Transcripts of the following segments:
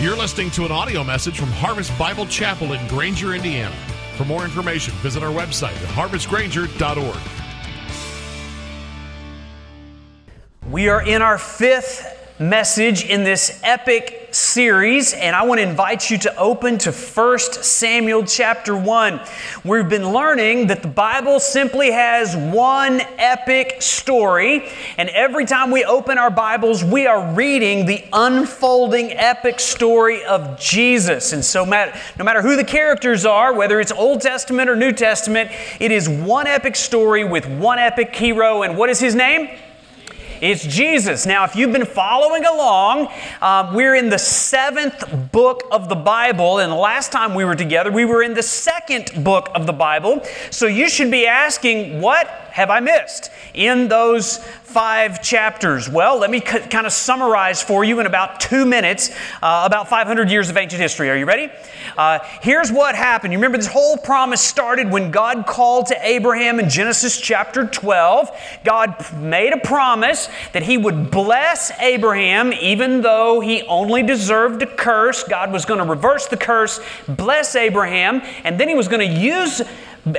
You're listening to an audio message from Harvest Bible Chapel in Granger, Indiana. For more information, visit our website at harvestgranger.org. We are in our fifth message in this epic series, and I want to invite you to open to 1 Samuel chapter 1. We've been learning that the Bible simply has one epic story, and every time we open our Bibles, we are reading the unfolding epic story of Jesus. And so, no matter who the characters are, whether it's Old Testament or New Testament, it is one epic story with one epic hero, and what is his name? It's Jesus. Now, if you've been following along, um, we're in the seventh book of the Bible, and the last time we were together, we were in the second book of the Bible. So you should be asking, what have I missed in those five chapters? Well, let me c- kind of summarize for you in about two minutes uh, about 500 years of ancient history. Are you ready? Uh, here's what happened. You remember this whole promise started when God called to Abraham in Genesis chapter 12. God made a promise that he would bless Abraham even though he only deserved a curse. God was going to reverse the curse, bless Abraham, and then he was going to use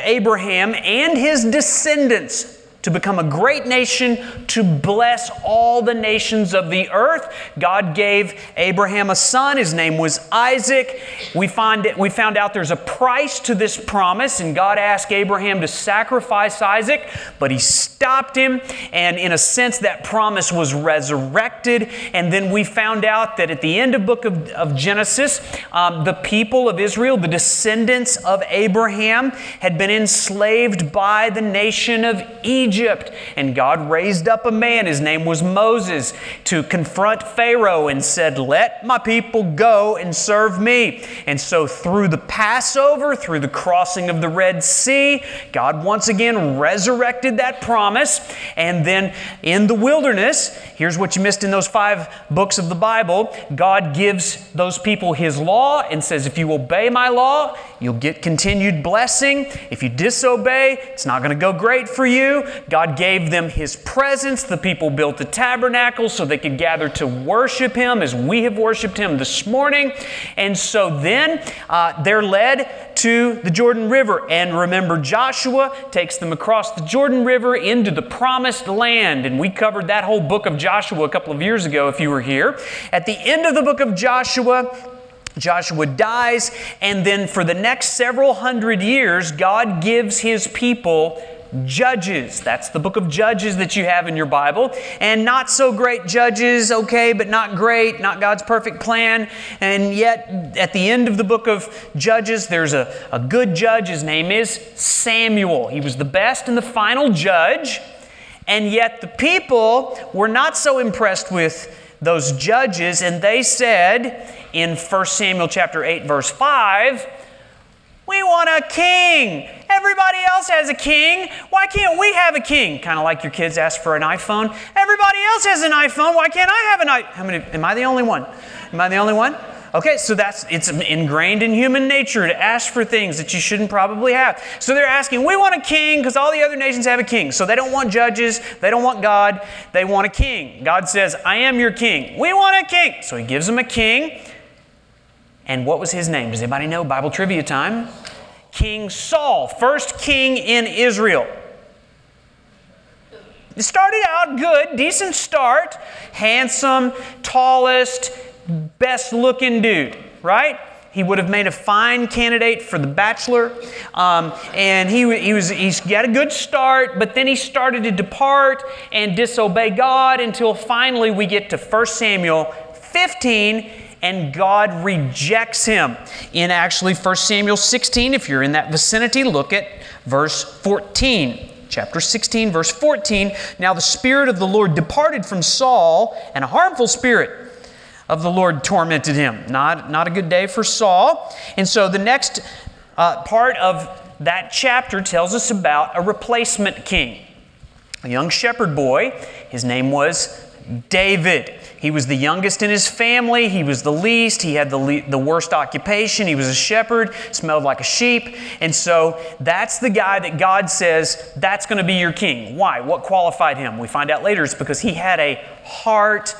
Abraham and his descendants to become a great nation, to bless all the nations of the earth. God gave Abraham a son. His name was Isaac. We, find it, we found out there's a price to this promise, and God asked Abraham to sacrifice Isaac, but he stopped him. And in a sense, that promise was resurrected. And then we found out that at the end of book of, of Genesis, um, the people of Israel, the descendants of Abraham, had been enslaved by the nation of Egypt. Egypt. And God raised up a man, his name was Moses, to confront Pharaoh and said, Let my people go and serve me. And so, through the Passover, through the crossing of the Red Sea, God once again resurrected that promise. And then in the wilderness, here's what you missed in those five books of the Bible God gives those people his law and says, If you obey my law, you'll get continued blessing. If you disobey, it's not going to go great for you. God gave them His presence. The people built the tabernacle so they could gather to worship Him as we have worshiped Him this morning. And so then uh, they're led to the Jordan River. And remember, Joshua takes them across the Jordan River into the promised land. And we covered that whole book of Joshua a couple of years ago if you were here. At the end of the book of Joshua, Joshua dies, and then for the next several hundred years, God gives his people Judges. That's the book of Judges that you have in your Bible. And not so great judges, okay, but not great, not God's perfect plan. And yet, at the end of the book of Judges, there's a, a good judge. His name is Samuel. He was the best and the final judge. And yet, the people were not so impressed with those judges, and they said in 1 Samuel chapter 8, verse 5, we want a king. Everybody else has a king. Why can't we have a king? Kind of like your kids ask for an iPhone. Everybody else has an iPhone. Why can't I have an iPhone? How many? Am I the only one? Am I the only one? Okay, so that's it's ingrained in human nature to ask for things that you shouldn't probably have. So they're asking, we want a king because all the other nations have a king. So they don't want judges, they don't want God, they want a king. God says, I am your king. We want a king. So he gives them a king. And what was his name? Does anybody know? Bible trivia time. King Saul, first king in Israel. It started out good, decent start, handsome, tallest, best looking dude, right? He would have made a fine candidate for the bachelor. Um, and he, he was, he's got a good start, but then he started to depart and disobey God until finally we get to 1 Samuel 15 and God rejects him. In actually 1 Samuel 16, if you're in that vicinity, look at verse 14 chapter 16, verse 14. Now the Spirit of the Lord departed from Saul, and a harmful spirit of the Lord tormented him. Not, not a good day for Saul. And so the next uh, part of that chapter tells us about a replacement king, a young shepherd boy. His name was David. He was the youngest in his family. He was the least. He had the, le- the worst occupation. He was a shepherd, smelled like a sheep. And so that's the guy that God says, that's going to be your king. Why? What qualified him? We find out later it's because he had a heart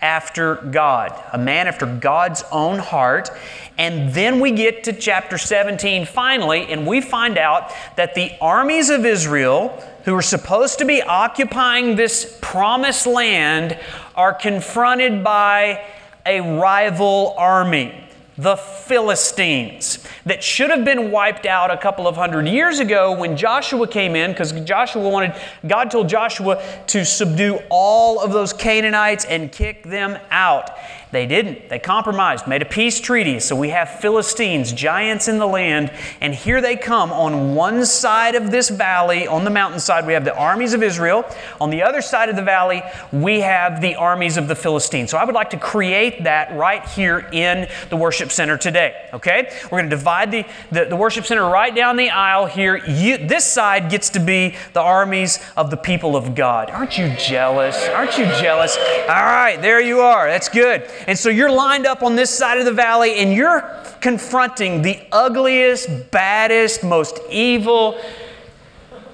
after God, a man after God's own heart. And then we get to chapter 17 finally, and we find out that the armies of Israel, who are supposed to be occupying this promised land, are confronted by a rival army the Philistines that should have been wiped out a couple of hundred years ago when Joshua came in because Joshua wanted God told Joshua to subdue all of those Canaanites and kick them out. They didn't. They compromised, made a peace treaty. So we have Philistines, giants in the land, and here they come on one side of this valley, on the mountainside, we have the armies of Israel. On the other side of the valley, we have the armies of the Philistines. So I would like to create that right here in the worship center today. Okay? We're going to divide the, the, the worship center right down the aisle here. You, this side gets to be the armies of the people of God. Aren't you jealous? Aren't you jealous? All right, there you are. That's good. And so you're lined up on this side of the valley and you're confronting the ugliest, baddest, most evil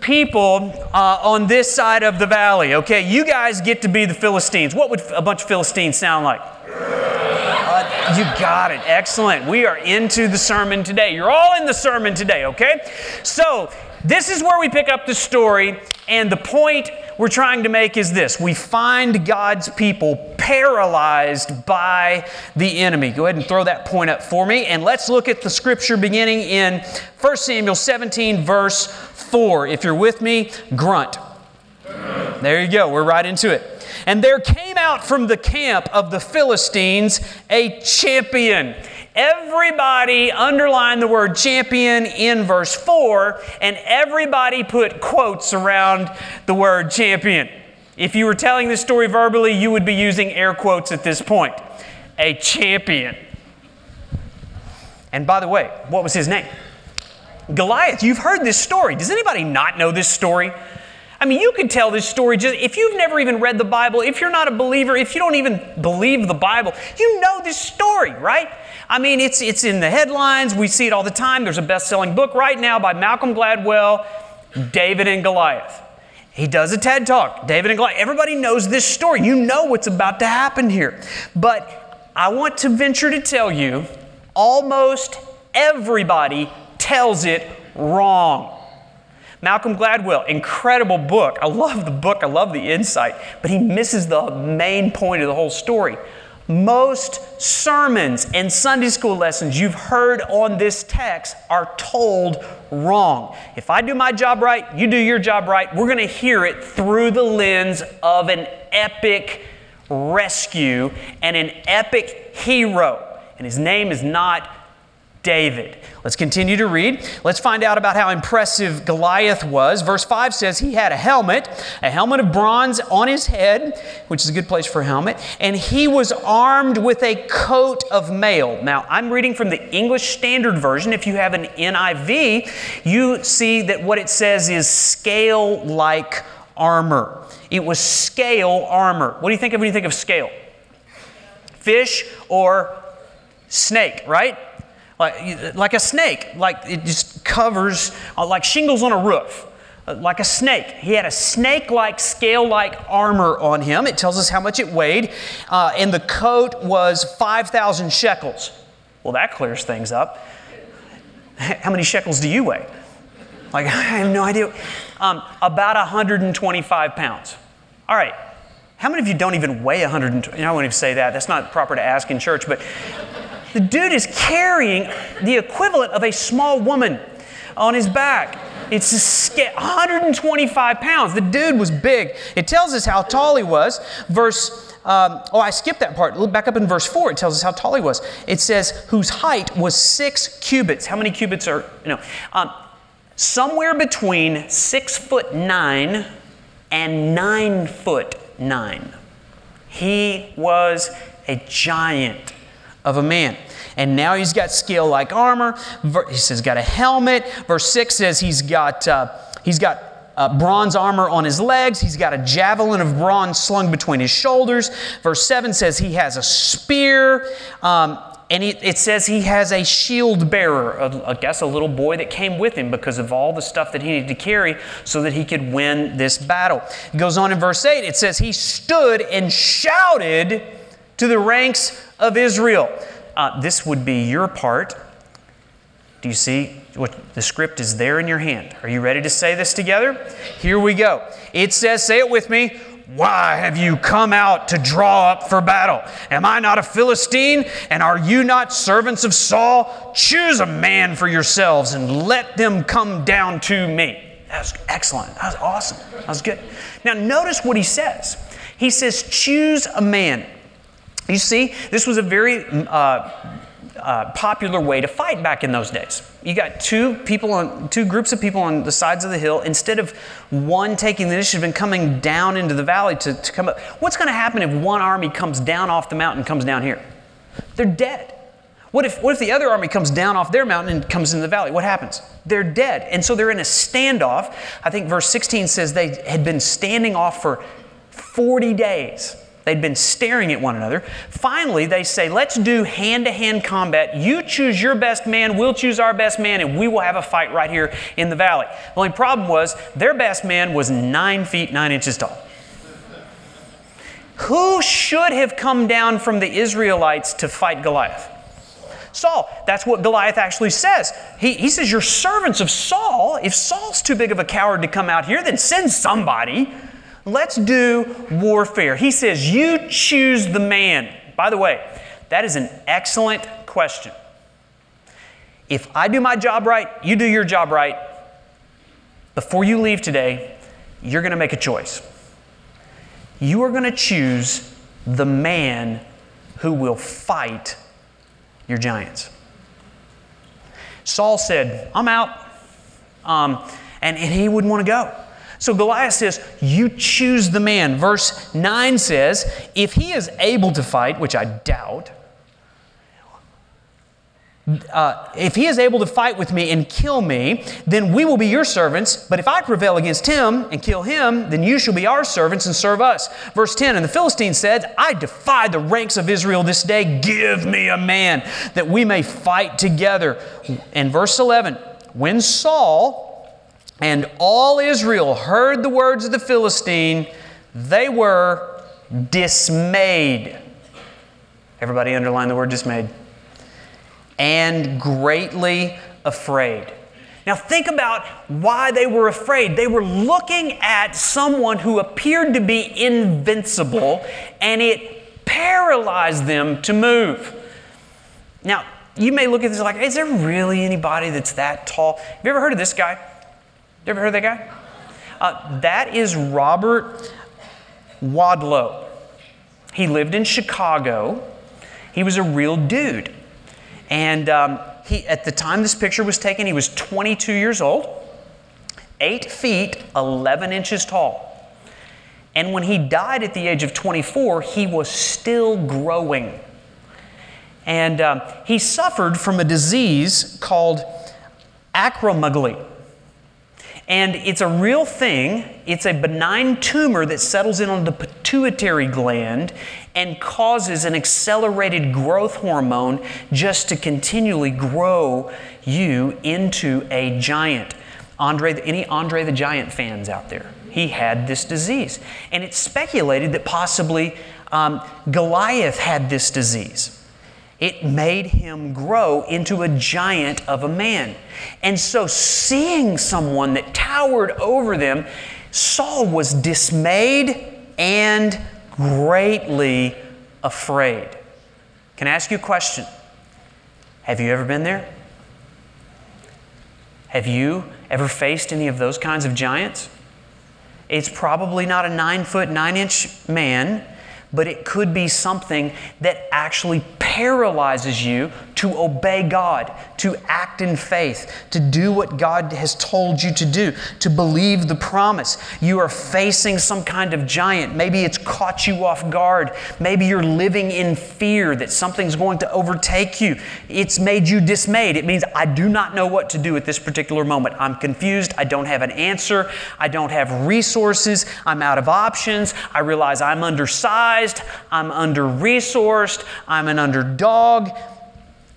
people uh, on this side of the valley. Okay, you guys get to be the Philistines. What would a bunch of Philistines sound like? Uh, you got it. Excellent. We are into the sermon today. You're all in the sermon today, okay? So, this is where we pick up the story, and the point we're trying to make is this we find God's people paralyzed by the enemy. Go ahead and throw that point up for me, and let's look at the scripture beginning in 1 Samuel 17, verse 4. If you're with me, grunt. There you go, we're right into it. And there came out from the camp of the Philistines a champion Everybody underline the word champion in verse 4, and everybody put quotes around the word champion. If you were telling this story verbally, you would be using air quotes at this point. A champion. And by the way, what was his name? Goliath. You've heard this story. Does anybody not know this story? I mean, you could tell this story just if you've never even read the Bible, if you're not a believer, if you don't even believe the Bible, you know this story, right? I mean, it's, it's in the headlines. We see it all the time. There's a best selling book right now by Malcolm Gladwell, David and Goliath. He does a TED talk, David and Goliath. Everybody knows this story. You know what's about to happen here. But I want to venture to tell you almost everybody tells it wrong. Malcolm Gladwell, incredible book. I love the book, I love the insight, but he misses the main point of the whole story. Most sermons and Sunday school lessons you've heard on this text are told wrong. If I do my job right, you do your job right, we're going to hear it through the lens of an epic rescue and an epic hero. And his name is not David. Let's continue to read. Let's find out about how impressive Goliath was. Verse 5 says he had a helmet, a helmet of bronze on his head, which is a good place for a helmet, and he was armed with a coat of mail. Now, I'm reading from the English Standard Version. If you have an NIV, you see that what it says is scale like armor. It was scale armor. What do you think of when you think of scale? Fish or snake, right? Like, like a snake, like it just covers, uh, like shingles on a roof, uh, like a snake. He had a snake like, scale like armor on him. It tells us how much it weighed. Uh, and the coat was 5,000 shekels. Well, that clears things up. How many shekels do you weigh? Like, I have no idea. Um, about 125 pounds. All right. How many of you don't even weigh 120? I won't even say that. That's not proper to ask in church, but the dude is carrying the equivalent of a small woman on his back. It's 125 pounds. The dude was big. It tells us how tall he was. Verse, um, oh, I skipped that part. Look back up in verse 4. It tells us how tall he was. It says, whose height was six cubits. How many cubits are, you know, um, somewhere between six foot nine and nine foot nine. He was a giant of a man. And now he's got scale like armor. He says, got a helmet. Verse 6 says he's got, uh, he's got uh, bronze armor on his legs. He's got a javelin of bronze slung between his shoulders. Verse 7 says he has a spear. Um, and it, it, says he has a shield bearer, I guess a little boy that came with him because of all the stuff that he needed to carry so that he could win this battle. It goes on in verse 8, it says he stood and shouted to the ranks of Israel. Uh, this would be your part. Do you see what the script is there in your hand? Are you ready to say this together? Here we go. It says, say it with me. Why have you come out to draw up for battle? Am I not a Philistine? And are you not servants of Saul? Choose a man for yourselves and let them come down to me. That was excellent. That was awesome. That was good. Now, notice what he says. He says, Choose a man. You see, this was a very uh, uh, popular way to fight back in those days. You got two people on two groups of people on the sides of the hill. Instead of one taking the initiative and coming down into the valley to, to come up, what's going to happen if one army comes down off the mountain comes down here? They're dead. What if, what if the other army comes down off their mountain and comes into the valley? What happens? They're dead. And so they're in a standoff. I think verse 16 says they had been standing off for 40 days. They'd been staring at one another. Finally, they say, Let's do hand to hand combat. You choose your best man, we'll choose our best man, and we will have a fight right here in the valley. The only problem was their best man was nine feet, nine inches tall. Who should have come down from the Israelites to fight Goliath? Saul. That's what Goliath actually says. He, he says, You're servants of Saul. If Saul's too big of a coward to come out here, then send somebody. Let's do warfare. He says, You choose the man. By the way, that is an excellent question. If I do my job right, you do your job right, before you leave today, you're going to make a choice. You are going to choose the man who will fight your giants. Saul said, I'm out. Um, and, and he wouldn't want to go. So Goliath says, You choose the man. Verse 9 says, If he is able to fight, which I doubt, uh, if he is able to fight with me and kill me, then we will be your servants. But if I prevail against him and kill him, then you shall be our servants and serve us. Verse 10 And the Philistine said, I defy the ranks of Israel this day. Give me a man that we may fight together. And verse 11 When Saul and all Israel heard the words of the Philistine, they were dismayed. Everybody underline the word dismayed and greatly afraid. Now, think about why they were afraid. They were looking at someone who appeared to be invincible, and it paralyzed them to move. Now, you may look at this like, is there really anybody that's that tall? Have you ever heard of this guy? You ever heard that guy? Uh, that is Robert Wadlow. He lived in Chicago. He was a real dude. And um, he, at the time this picture was taken, he was 22 years old, 8 feet, 11 inches tall. And when he died at the age of 24, he was still growing. And um, he suffered from a disease called acromegaly. And it's a real thing. It's a benign tumor that settles in on the pituitary gland and causes an accelerated growth hormone just to continually grow you into a giant. Andre, any Andre the Giant fans out there? He had this disease. And it's speculated that possibly um, Goliath had this disease it made him grow into a giant of a man. And so, seeing someone that towered over them, Saul was dismayed and greatly afraid. Can I ask you a question? Have you ever been there? Have you ever faced any of those kinds of giants? It's probably not a nine foot, nine inch man but it could be something that actually paralyzes you to obey God, to act in faith, to do what God has told you to do, to believe the promise. You are facing some kind of giant. Maybe it's caught you off guard. Maybe you're living in fear that something's going to overtake you. It's made you dismayed. It means I do not know what to do at this particular moment. I'm confused. I don't have an answer. I don't have resources. I'm out of options. I realize I'm undersized I'm under resourced, I'm an underdog,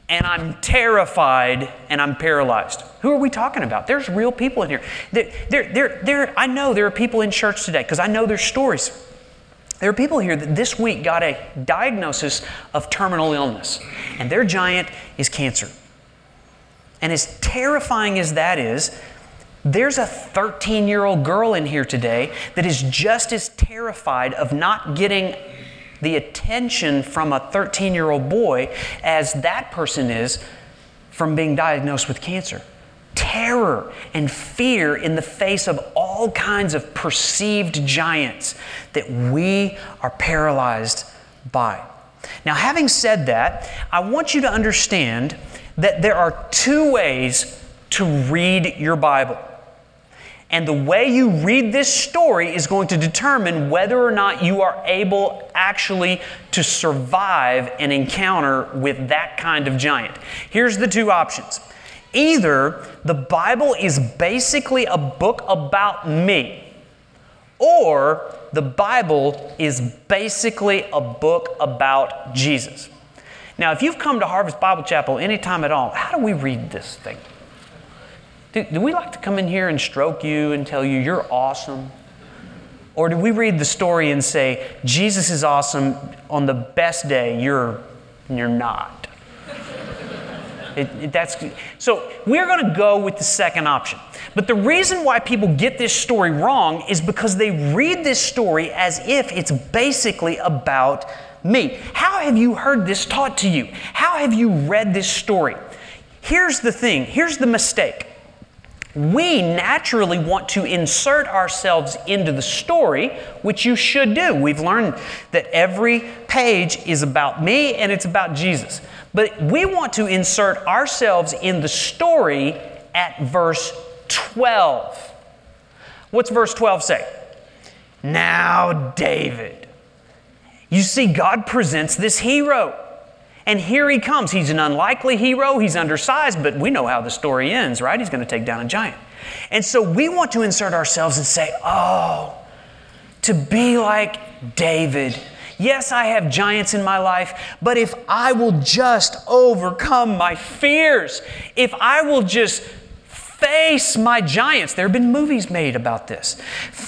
and I'm terrified and I'm paralyzed. Who are we talking about? There's real people in here. There, there, there, there, I know there are people in church today because I know their stories. There are people here that this week got a diagnosis of terminal illness, and their giant is cancer. And as terrifying as that is, there's a 13 year old girl in here today that is just as terrified of not getting the attention from a 13 year old boy as that person is from being diagnosed with cancer. Terror and fear in the face of all kinds of perceived giants that we are paralyzed by. Now, having said that, I want you to understand that there are two ways to read your Bible. And the way you read this story is going to determine whether or not you are able actually to survive an encounter with that kind of giant. Here's the two options either the Bible is basically a book about me, or the Bible is basically a book about Jesus. Now, if you've come to Harvest Bible Chapel anytime at all, how do we read this thing? Do, do we like to come in here and stroke you and tell you you're awesome? Or do we read the story and say, Jesus is awesome on the best day, you're, you're not? It, it, that's, so we're going to go with the second option. But the reason why people get this story wrong is because they read this story as if it's basically about me. How have you heard this taught to you? How have you read this story? Here's the thing here's the mistake. We naturally want to insert ourselves into the story, which you should do. We've learned that every page is about me and it's about Jesus. But we want to insert ourselves in the story at verse 12. What's verse 12 say? Now, David. You see, God presents this hero. And here he comes. He's an unlikely hero. He's undersized, but we know how the story ends, right? He's going to take down a giant. And so we want to insert ourselves and say, oh, to be like David. Yes, I have giants in my life, but if I will just overcome my fears, if I will just face my giants. There have been movies made about this.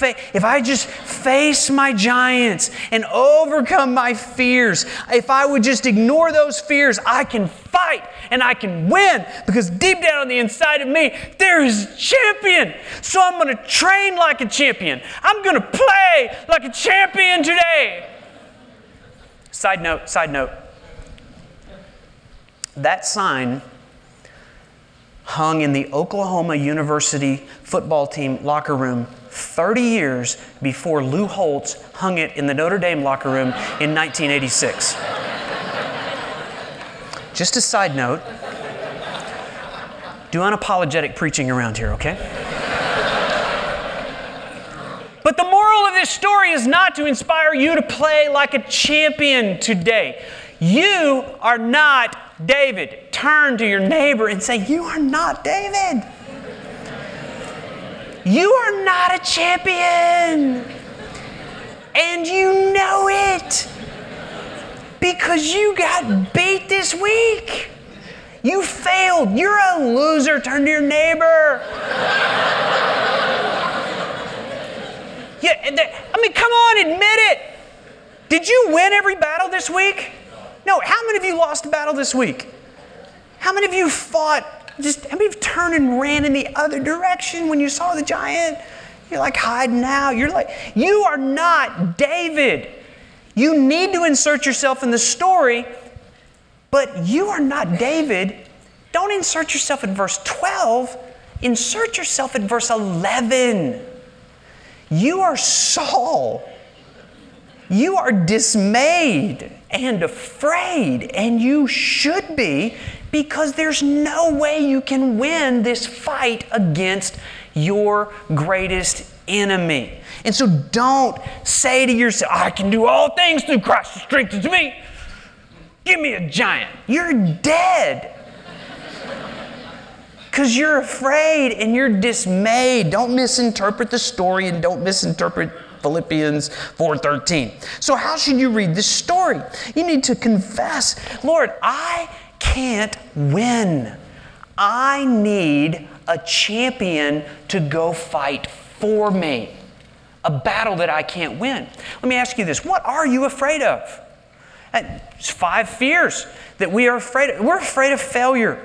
If I just face my giants and overcome my fears, if I would just ignore those fears, I can fight and I can win because deep down on the inside of me, there is a champion. So I'm going to train like a champion. I'm going to play like a champion today. Side note, side note. That sign hung in the Oklahoma University football team locker room 30 years before Lou Holtz hung it in the Notre Dame locker room in 1986. Just a side note do unapologetic preaching around here, okay? But the moral of this story is not to inspire you to play like a champion today. You are not David. Turn to your neighbor and say, You are not David. You are not a champion. And you know it because you got beat this week. You failed. You're a loser. Turn to your neighbor. yeah, I mean, come on, admit it. Did you win every battle this week? No, how many of you lost a battle this week? How many of you fought? Just how many of you turned and ran in the other direction when you saw the giant? You're like hiding now. You're like, you are not David. You need to insert yourself in the story, but you are not David. Don't insert yourself in verse 12, insert yourself in verse 11. You are Saul. You are dismayed and afraid, and you should be because there's no way you can win this fight against your greatest enemy. And so don't say to yourself, I can do all things through Christ who strengthens me. Give me a giant. You're dead. Because you're afraid and you're dismayed. Don't misinterpret the story and don't misinterpret Philippians 4:13. So how should you read this story? You need to confess, Lord, I can't win. I need a champion to go fight for me. a battle that I can't win. Let me ask you this what are you afraid of? It's five fears that we are afraid of. We're afraid of failure.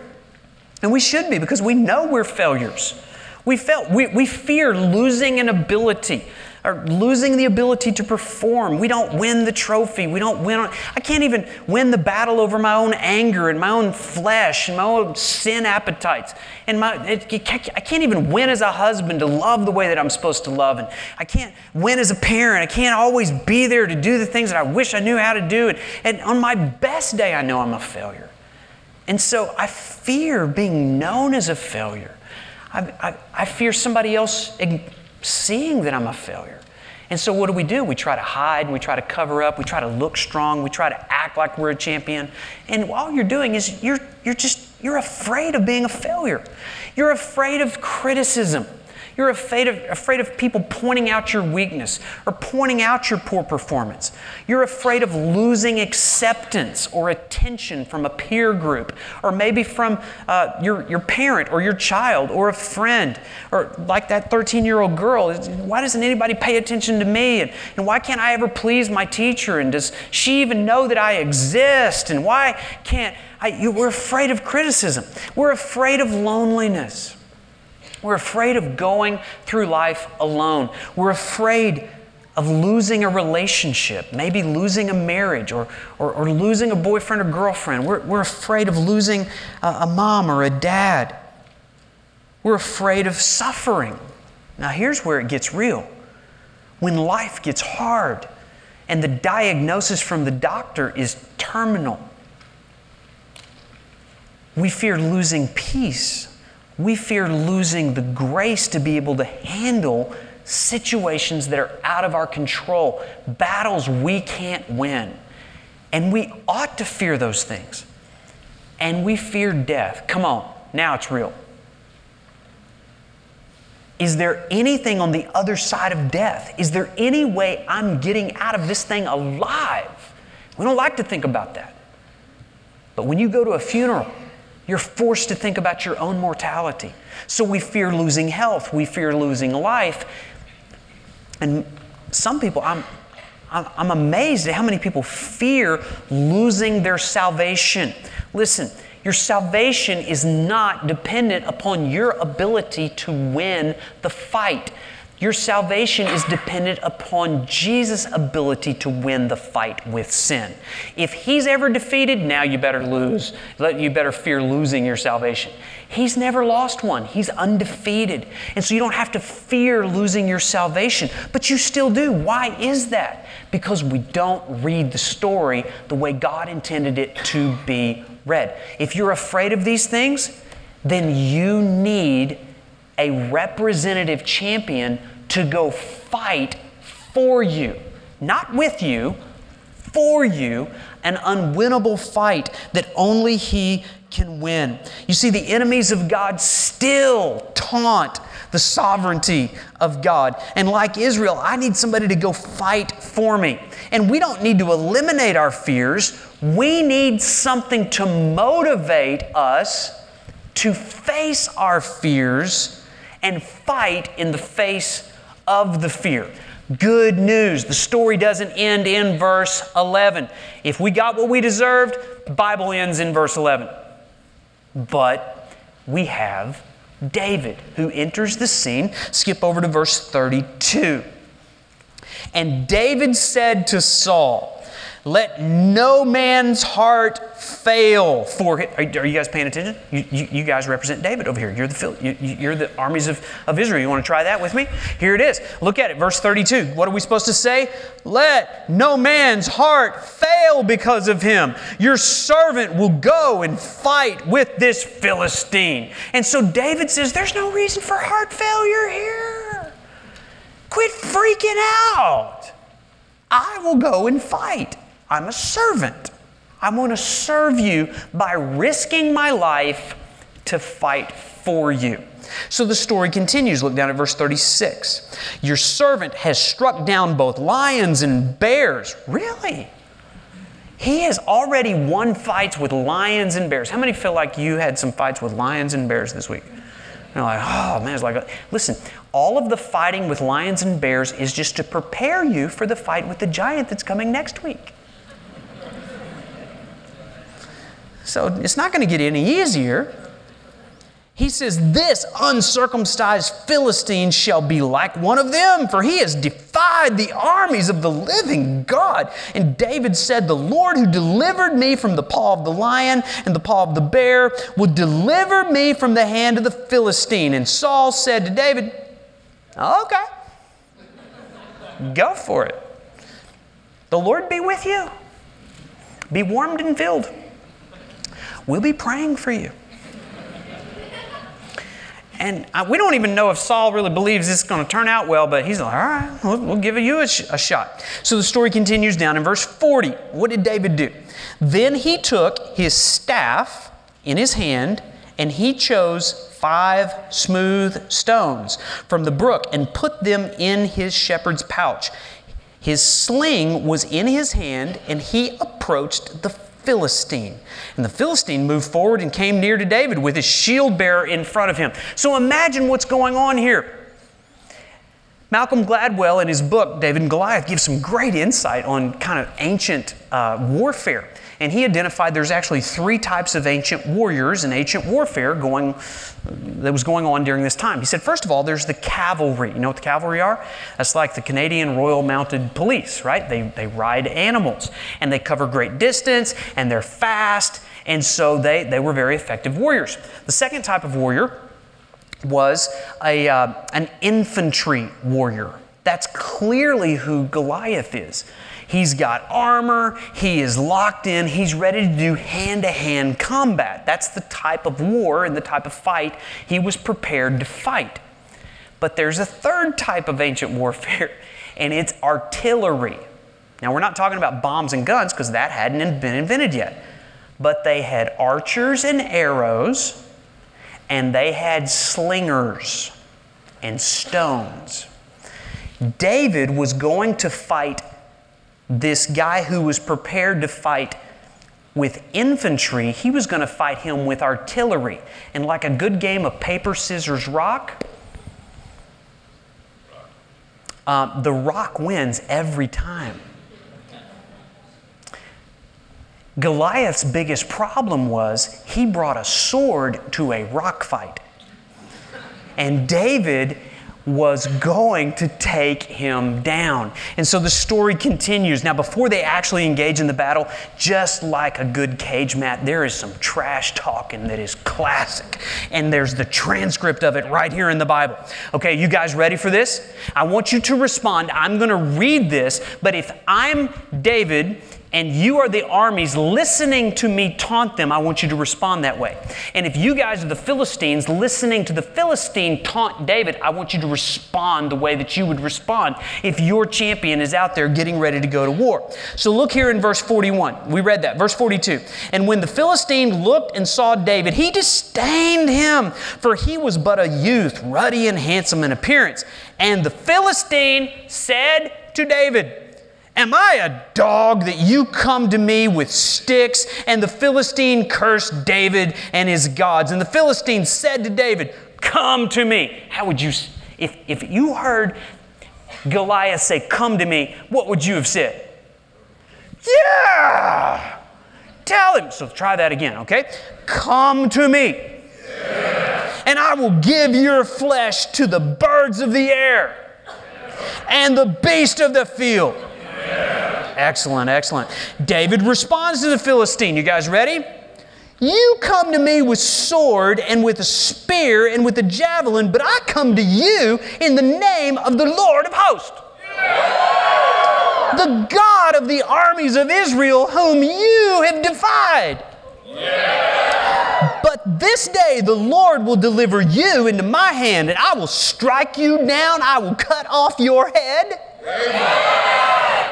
And we should be because we know we're failures. We, fail, we, we fear losing an ability or losing the ability to perform. We don't win the trophy. We don't win. I can't even win the battle over my own anger and my own flesh and my own sin appetites. And my, it, I can't even win as a husband to love the way that I'm supposed to love. And I can't win as a parent. I can't always be there to do the things that I wish I knew how to do. And, and on my best day, I know I'm a failure. And so I fear being known as a failure. I, I, I fear somebody else seeing that I'm a failure. And so, what do we do? We try to hide, and we try to cover up, we try to look strong, we try to act like we're a champion. And all you're doing is you're, you're just, you're afraid of being a failure. You're afraid of criticism. You're afraid of, afraid of people pointing out your weakness or pointing out your poor performance. You're afraid of losing acceptance or attention from a peer group or maybe from uh, your, your parent or your child or a friend or like that 13 year old girl. Why doesn't anybody pay attention to me? And, and why can't I ever please my teacher? And does she even know that I exist? And why can't I? You, we're afraid of criticism. We're afraid of loneliness. We're afraid of going through life alone. We're afraid of losing a relationship, maybe losing a marriage or, or, or losing a boyfriend or girlfriend. We're, we're afraid of losing a, a mom or a dad. We're afraid of suffering. Now, here's where it gets real. When life gets hard and the diagnosis from the doctor is terminal, we fear losing peace we fear losing the grace to be able to handle situations that are out of our control, battles we can't win. And we ought to fear those things. And we fear death. Come on, now it's real. Is there anything on the other side of death? Is there any way I'm getting out of this thing alive? We don't like to think about that. But when you go to a funeral, you're forced to think about your own mortality. So we fear losing health, we fear losing life. And some people, I'm, I'm amazed at how many people fear losing their salvation. Listen, your salvation is not dependent upon your ability to win the fight. Your salvation is dependent upon Jesus' ability to win the fight with sin. If he's ever defeated, now you better lose. You better fear losing your salvation. He's never lost one. He's undefeated. And so you don't have to fear losing your salvation, but you still do. Why is that? Because we don't read the story the way God intended it to be read. If you're afraid of these things, then you need a representative champion to go fight for you, not with you, for you, an unwinnable fight that only He can win. You see, the enemies of God still taunt the sovereignty of God. And like Israel, I need somebody to go fight for me. And we don't need to eliminate our fears, we need something to motivate us to face our fears and fight in the face of the fear. Good news. The story doesn't end in verse 11. If we got what we deserved, the Bible ends in verse 11. But we have David who enters the scene. Skip over to verse 32. And David said to Saul, let no man's heart fail for him. Are, you guys paying attention? You, you, you, guys represent David over here. You're the, you're the armies of, of Israel. You want to try that with me? Here it is. Look at it, verse 32. What are we supposed to say? Let no man's heart fail because of him. Your servant will go and fight with this Philistine. And so David says, There's no reason for heart failure here. Quit freaking out. I will go and fight. I'm a servant. I want to serve you by risking my life to fight for you. So the story continues. Look down at verse 36. Your servant has struck down both lions and bears. Really? He has already won fights with lions and bears. How many feel like you had some fights with lions and bears this week? You're like, oh man, it's like, listen, All of the fighting with lions and bears is just to prepare you for the fight with the giant that's coming next week. So it's not going to get any easier. He says, This uncircumcised Philistine shall be like one of them, for he has defied the armies of the living God. And David said, The Lord who delivered me from the paw of the lion and the paw of the bear will deliver me from the hand of the Philistine. And Saul said to David, Okay, go for it. The Lord be with you. Be warmed and filled. We'll be praying for you. And I, we don't even know if Saul really believes this is going to turn out well, but he's like, all right, we'll, we'll give you a, sh- a shot. So the story continues down in verse 40. What did David do? Then he took his staff in his hand and he chose five smooth stones from the brook and put them in his shepherd's pouch. His sling was in his hand and he approached the Philistine. And the Philistine moved forward and came near to David with his shield bearer in front of him. So imagine what's going on here. Malcolm Gladwell, in his book, David and Goliath, gives some great insight on kind of ancient uh, warfare. And he identified there's actually three types of ancient warriors and ancient warfare going, that was going on during this time. He said, first of all, there's the cavalry. You know what the cavalry are? That's like the Canadian Royal Mounted Police, right? They, they ride animals and they cover great distance and they're fast. And so they, they were very effective warriors. The second type of warrior was a, uh, an infantry warrior. That's clearly who Goliath is. He's got armor, he is locked in, he's ready to do hand to hand combat. That's the type of war and the type of fight he was prepared to fight. But there's a third type of ancient warfare, and it's artillery. Now, we're not talking about bombs and guns because that hadn't been invented yet. But they had archers and arrows, and they had slingers and stones. David was going to fight this guy who was prepared to fight with infantry, he was going to fight him with artillery. And like a good game of paper, scissors, rock, uh, the rock wins every time. Goliath's biggest problem was he brought a sword to a rock fight. And David was going to take him down. And so the story continues. Now, before they actually engage in the battle, just like a good cage match, there is some trash talking that is classic. And there's the transcript of it right here in the Bible. Okay, you guys ready for this? I want you to respond. I'm going to read this, but if I'm David and you are the armies listening to me taunt them, I want you to respond that way. And if you guys are the Philistines listening to the Philistine taunt David, I want you to respond the way that you would respond if your champion is out there getting ready to go to war. So look here in verse 41. We read that. Verse 42. And when the Philistine looked and saw David, he disdained him, for he was but a youth, ruddy and handsome in appearance. And the Philistine said to David, Am I a dog that you come to me with sticks? And the Philistine cursed David and his gods. And the Philistine said to David, Come to me. How would you, if, if you heard Goliath say, Come to me, what would you have said? Yeah! Tell him. So try that again, okay? Come to me. And I will give your flesh to the birds of the air and the beast of the field Excellent, excellent. David responds to the Philistine. You guys ready? You come to me with sword and with a spear and with a javelin, but I come to you in the name of the Lord of hosts. The God of the armies of Israel, whom you have defied. But this day the Lord will deliver you into my hand, and I will strike you down. I will cut off your head.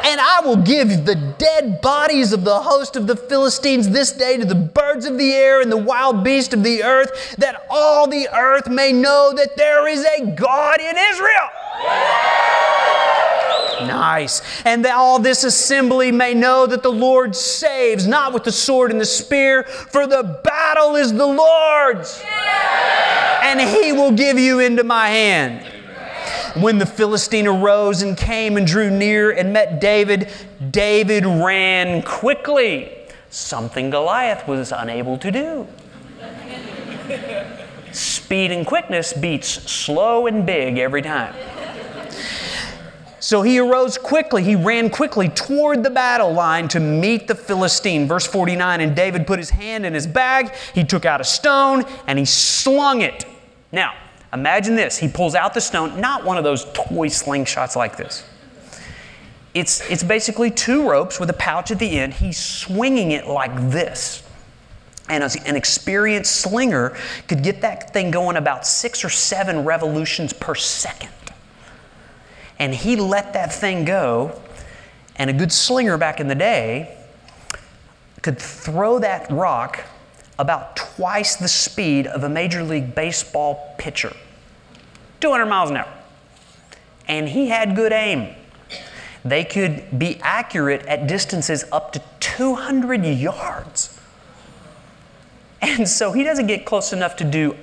And I will give the dead bodies of the host of the Philistines this day to the birds of the air and the wild beasts of the earth, that all the earth may know that there is a God in Israel. Nice. And that all this assembly may know that the Lord saves, not with the sword and the spear, for the battle is the Lord's. And he will give you into my hand. When the Philistine arose and came and drew near and met David, David ran quickly, something Goliath was unable to do. Speed and quickness beats slow and big every time. So he arose quickly, he ran quickly toward the battle line to meet the Philistine. Verse 49 And David put his hand in his bag, he took out a stone, and he slung it. Now, imagine this he pulls out the stone, not one of those toy slingshots like this. It's, it's basically two ropes with a pouch at the end. He's swinging it like this. And an experienced slinger could get that thing going about six or seven revolutions per second and he let that thing go. And a good slinger back in the day could throw that rock about twice the speed of a Major League Baseball pitcher 200 miles an hour. And he had good aim. They could be accurate at distances up to 200 yards. And so he doesn't get close enough to do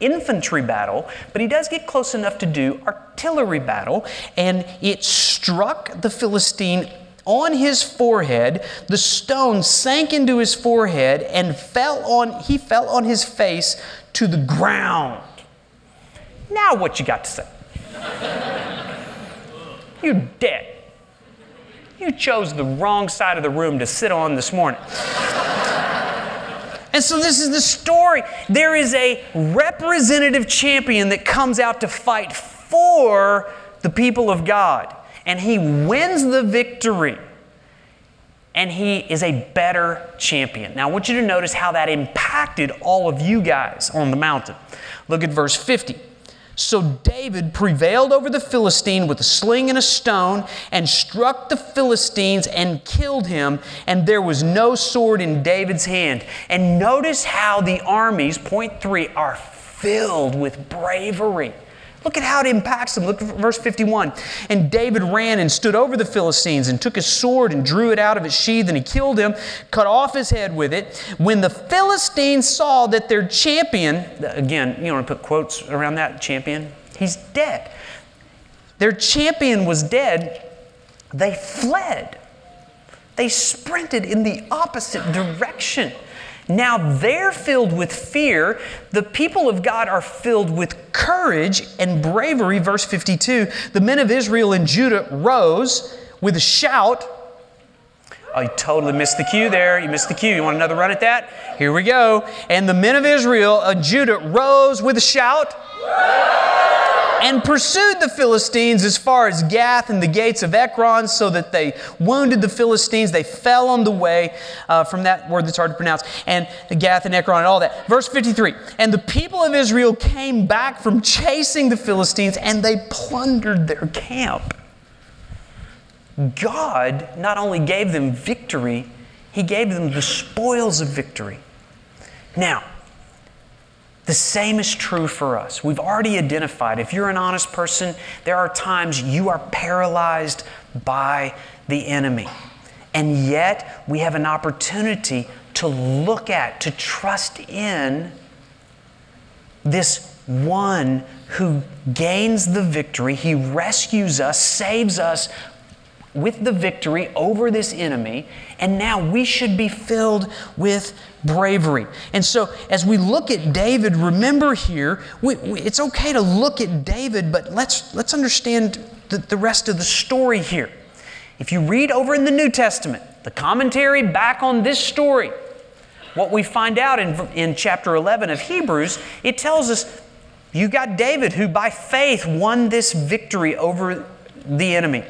infantry battle, but he does get close enough to do artillery battle, and it struck the Philistine on his forehead. The stone sank into his forehead and fell on he fell on his face to the ground. Now what you got to say? You're dead. You chose the wrong side of the room to sit on this morning. And so this is the story. There is a representative champion that comes out to fight for the people of God. And he wins the victory. And he is a better champion. Now, I want you to notice how that impacted all of you guys on the mountain. Look at verse 50. So David prevailed over the Philistine with a sling and a stone and struck the Philistines and killed him, and there was no sword in David's hand. And notice how the armies, point three, are filled with bravery. Look at how it impacts them. Look at verse 51. And David ran and stood over the Philistines and took his sword and drew it out of its sheath and he killed him, cut off his head with it. When the Philistines saw that their champion, again, you want to put quotes around that champion, he's dead. Their champion was dead, they fled. They sprinted in the opposite direction. Now they're filled with fear. The people of God are filled with courage and bravery. Verse 52 The men of Israel and Judah rose with a shout. Oh, you totally missed the cue there. You missed the cue. You want another run at that? Here we go. And the men of Israel and Judah rose with a shout and pursued the Philistines as far as Gath and the gates of Ekron, so that they wounded the Philistines. They fell on the way uh, from that word that's hard to pronounce, and Gath and Ekron and all that. Verse 53 And the people of Israel came back from chasing the Philistines, and they plundered their camp. God not only gave them victory, He gave them the spoils of victory. Now, the same is true for us. We've already identified, if you're an honest person, there are times you are paralyzed by the enemy. And yet, we have an opportunity to look at, to trust in this one who gains the victory. He rescues us, saves us with the victory over this enemy, and now we should be filled with bravery. And so, as we look at David, remember here, we, we, it's okay to look at David, but let's, let's understand the, the rest of the story here. If you read over in the New Testament, the commentary back on this story, what we find out in, in chapter 11 of Hebrews, it tells us you got David who by faith won this victory over the enemy.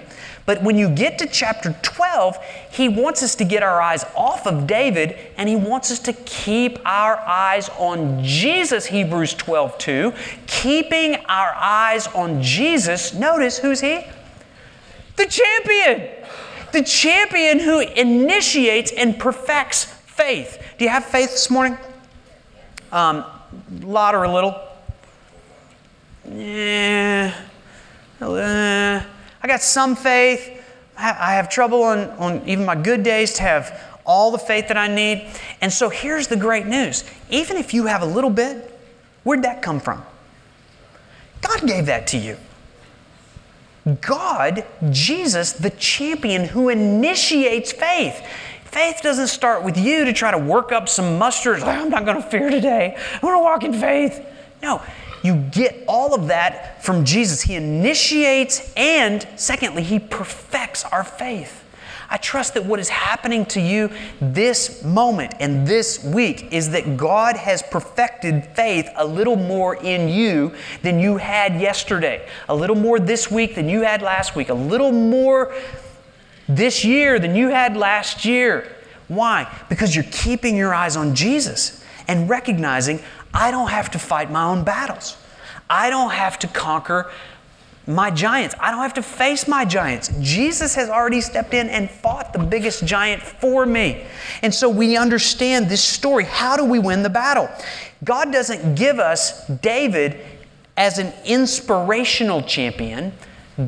But when you get to chapter 12, he wants us to get our eyes off of David and he wants us to keep our eyes on Jesus, Hebrews 12 2. Keeping our eyes on Jesus, notice who's he? The champion. The champion who initiates and perfects faith. Do you have faith this morning? Um, lot or a little? Yeah. Uh, I got some faith. I have trouble on, on even my good days to have all the faith that I need. And so here's the great news even if you have a little bit, where'd that come from? God gave that to you. God, Jesus, the champion who initiates faith. Faith doesn't start with you to try to work up some mustard. I'm not going to fear today. I'm going to walk in faith. No, you get all of that from Jesus. He initiates and, secondly, He perfects our faith. I trust that what is happening to you this moment and this week is that God has perfected faith a little more in you than you had yesterday, a little more this week than you had last week, a little more this year than you had last year. Why? Because you're keeping your eyes on Jesus and recognizing I don't have to fight my own battles. I don't have to conquer my giants. I don't have to face my giants. Jesus has already stepped in and fought the biggest giant for me. And so we understand this story. How do we win the battle? God doesn't give us David as an inspirational champion,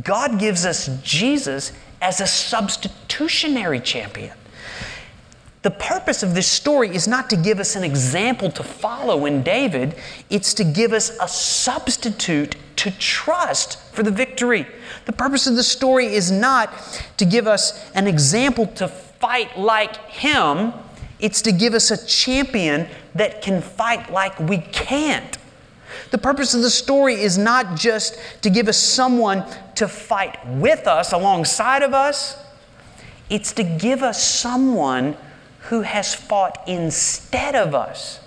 God gives us Jesus as a substitutionary champion. The purpose of this story is not to give us an example to follow in David, it's to give us a substitute to trust for the victory. The purpose of the story is not to give us an example to fight like him, it's to give us a champion that can fight like we can't. The purpose of the story is not just to give us someone to fight with us, alongside of us, it's to give us someone who has fought instead of us,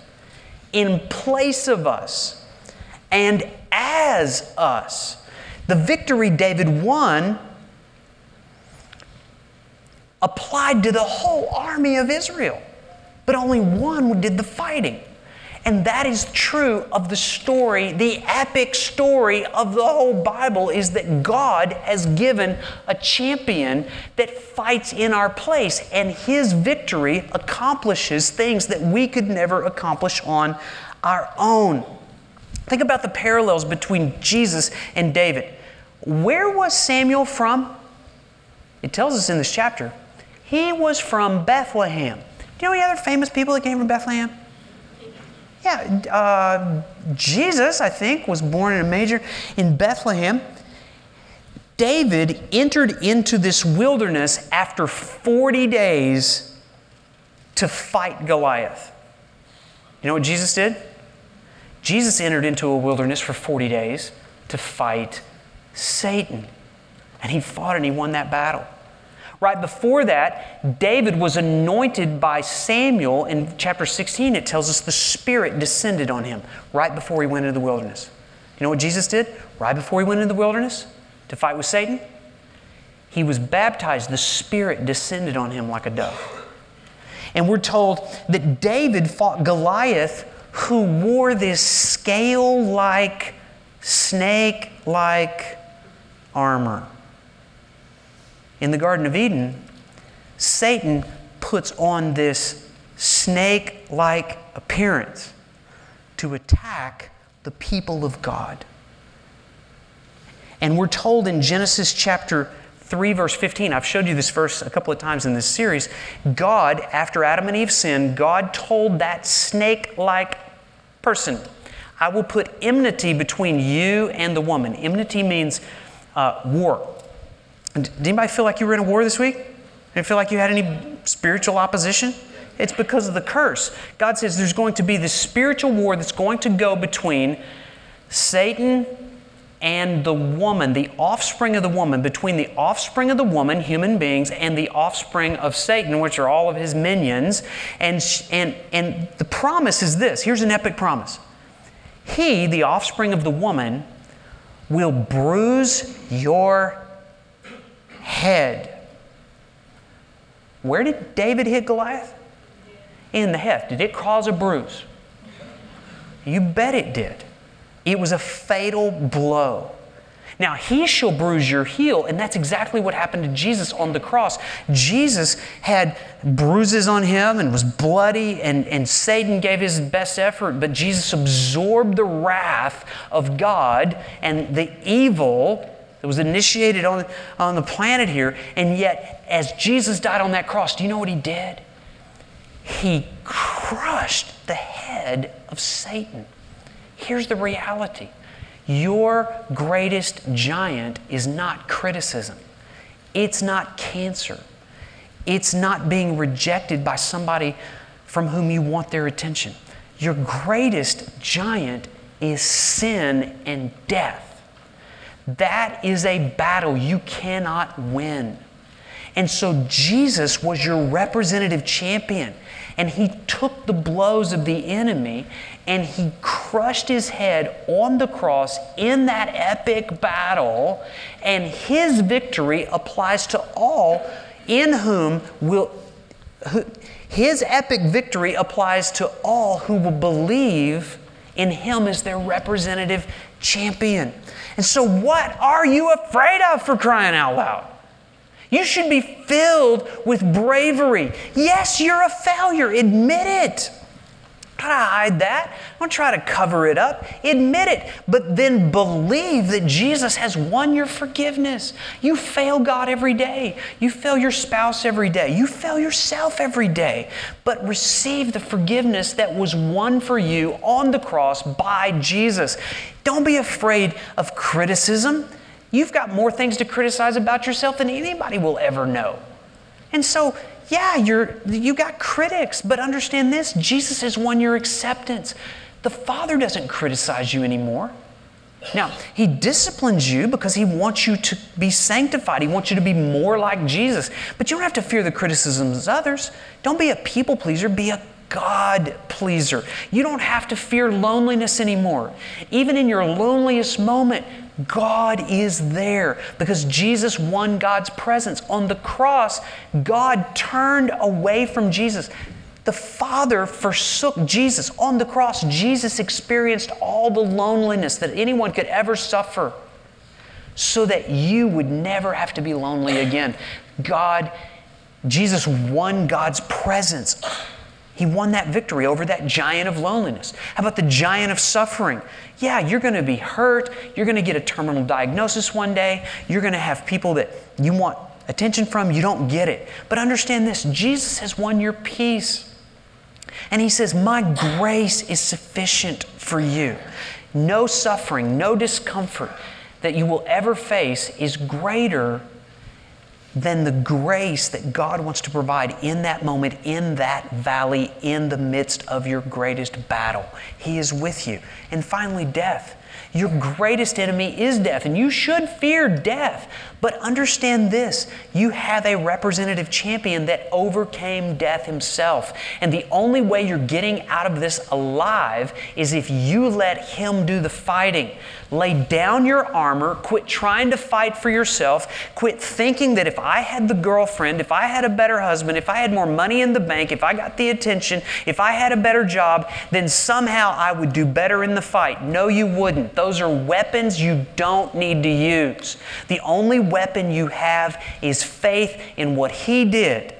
in place of us, and as us. The victory David won applied to the whole army of Israel, but only one did the fighting. And that is true of the story, the epic story of the whole Bible is that God has given a champion that fights in our place, and his victory accomplishes things that we could never accomplish on our own. Think about the parallels between Jesus and David. Where was Samuel from? It tells us in this chapter. He was from Bethlehem. Do you know any other famous people that came from Bethlehem? Yeah, uh, Jesus, I think, was born in a major in Bethlehem. David entered into this wilderness after 40 days to fight Goliath. You know what Jesus did? Jesus entered into a wilderness for 40 days to fight Satan. And he fought and he won that battle. Right before that, David was anointed by Samuel. In chapter 16, it tells us the Spirit descended on him right before he went into the wilderness. You know what Jesus did right before he went into the wilderness to fight with Satan? He was baptized, the Spirit descended on him like a dove. And we're told that David fought Goliath, who wore this scale like, snake like armor in the Garden of Eden, Satan puts on this snake like appearance to attack the people of God. And we're told in Genesis chapter 3, verse 15, I've showed you this verse a couple of times in this series. God, after Adam and Eve sinned, God told that snake like person, I will put enmity between you and the woman. Enmity means uh, war. Did anybody feel like you were in a war this week? Did feel like you had any spiritual opposition? It's because of the curse. God says there's going to be this spiritual war that's going to go between Satan and the woman, the offspring of the woman, between the offspring of the woman, human beings, and the offspring of Satan, which are all of his minions. And, and, and the promise is this here's an epic promise He, the offspring of the woman, will bruise your head. Where did David hit Goliath? In the head. Did it cause a bruise? You bet it did. It was a fatal blow. Now, he shall bruise your heel, and that's exactly what happened to Jesus on the cross. Jesus had bruises on him and was bloody, and, and Satan gave his best effort, but Jesus absorbed the wrath of God and the evil that was initiated on, on the planet here. And yet, as Jesus died on that cross, do you know what he did? He crushed the head of Satan. Here's the reality Your greatest giant is not criticism, it's not cancer, it's not being rejected by somebody from whom you want their attention. Your greatest giant is sin and death. That is a battle you cannot win. And so Jesus was your representative champion. And he took the blows of the enemy and he crushed his head on the cross in that epic battle. And his victory applies to all in whom will. his epic victory applies to all who will believe in him as their representative champion. And so, what are you afraid of for crying out loud? You should be filled with bravery. Yes, you're a failure. Admit it. Try to hide that. Don't try to cover it up. Admit it. But then believe that Jesus has won your forgiveness. You fail God every day. You fail your spouse every day. You fail yourself every day. But receive the forgiveness that was won for you on the cross by Jesus. Don't be afraid of criticism. You've got more things to criticize about yourself than anybody will ever know. And so, yeah, you're, you got critics, but understand this Jesus has won your acceptance. The Father doesn't criticize you anymore. Now, He disciplines you because He wants you to be sanctified. He wants you to be more like Jesus. But you don't have to fear the criticisms of others. Don't be a people pleaser, be a God pleaser. You don't have to fear loneliness anymore. Even in your loneliest moment, God is there because Jesus won God's presence. On the cross, God turned away from Jesus. The Father forsook Jesus. On the cross, Jesus experienced all the loneliness that anyone could ever suffer so that you would never have to be lonely again. God, Jesus won God's presence he won that victory over that giant of loneliness. How about the giant of suffering? Yeah, you're going to be hurt. You're going to get a terminal diagnosis one day. You're going to have people that you want attention from. You don't get it. But understand this Jesus has won your peace. And He says, My grace is sufficient for you. No suffering, no discomfort that you will ever face is greater than the grace that God wants to provide in that moment, in that valley, in the midst of your greatest battle. He is with you. And finally, death. Your greatest enemy is death, and you should fear death. But understand this you have a representative champion that overcame death himself. And the only way you're getting out of this alive is if you let him do the fighting. Lay down your armor, quit trying to fight for yourself, quit thinking that if I had the girlfriend, if I had a better husband, if I had more money in the bank, if I got the attention, if I had a better job, then somehow I would do better in the fight. No, you wouldn't. Those are weapons you don't need to use. The only weapon you have is faith in what He did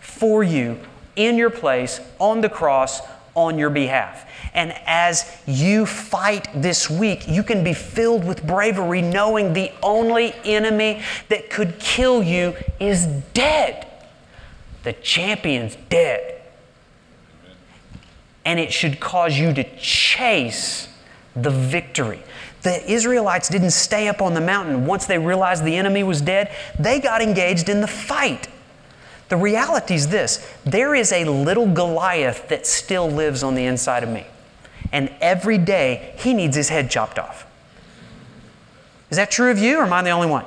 for you in your place on the cross on your behalf. And as you fight this week, you can be filled with bravery knowing the only enemy that could kill you is dead. The champion's dead. And it should cause you to chase the victory. The Israelites didn't stay up on the mountain once they realized the enemy was dead. They got engaged in the fight. The reality is this there is a little Goliath that still lives on the inside of me. And every day he needs his head chopped off. Is that true of you, or am I the only one?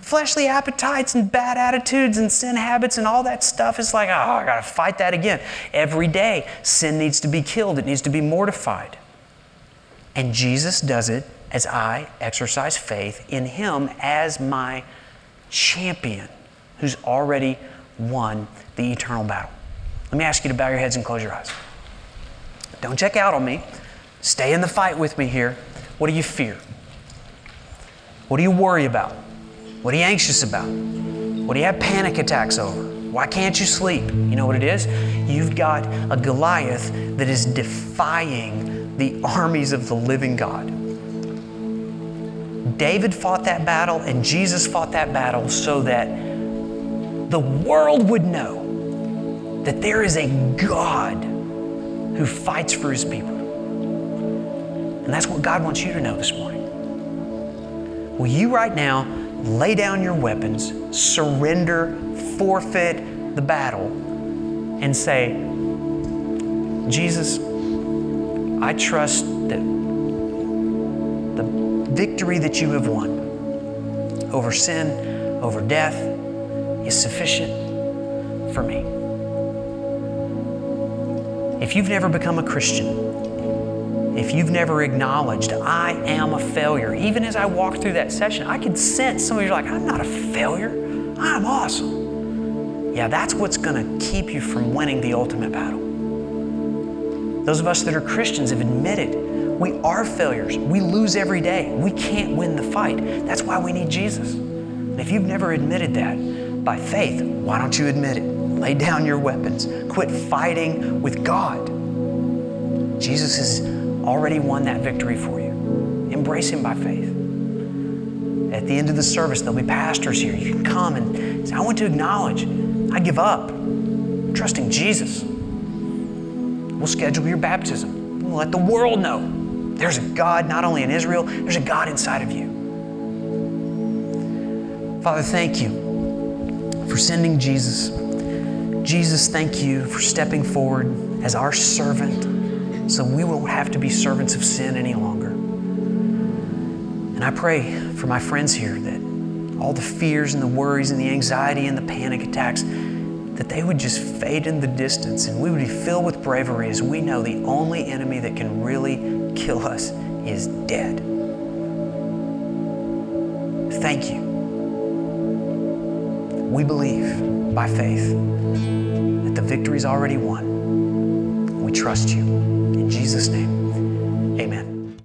Fleshly appetites and bad attitudes and sin habits and all that stuff is like, oh, I gotta fight that again. Every day, sin needs to be killed, it needs to be mortified. And Jesus does it as I exercise faith in Him as my champion who's already won the eternal battle. Let me ask you to bow your heads and close your eyes. Don't check out on me. Stay in the fight with me here. What do you fear? What do you worry about? What are you anxious about? What do you have panic attacks over? Why can't you sleep? You know what it is? You've got a Goliath that is defying the armies of the living God. David fought that battle and Jesus fought that battle so that the world would know that there is a God who fights for his people. And that's what God wants you to know this morning. Will you right now lay down your weapons, surrender, forfeit the battle, and say, Jesus, I trust that the victory that you have won over sin, over death, is sufficient for me. If you've never become a Christian, if you've never acknowledged, I am a failure, even as I walked through that session, I could sense some of you like, I'm not a failure. I'm awesome. Yeah, that's what's going to keep you from winning the ultimate battle. Those of us that are Christians have admitted we are failures. We lose every day. We can't win the fight. That's why we need Jesus. And if you've never admitted that by faith, why don't you admit it? Lay down your weapons. Quit fighting with God. Jesus has already won that victory for you. Embrace Him by faith. At the end of the service, there'll be pastors here. You can come and say, I want to acknowledge, I give up, I'm trusting Jesus. We'll schedule your baptism. We'll let the world know there's a God not only in Israel, there's a God inside of you. Father, thank you for sending Jesus. Jesus, thank you for stepping forward as our servant so we won't have to be servants of sin any longer. And I pray for my friends here that all the fears and the worries and the anxiety and the panic attacks, that they would just fade in the distance and we would be filled with bravery as we know the only enemy that can really kill us is dead. Thank you. We believe by faith that the victory's already won. We trust you. In Jesus' name.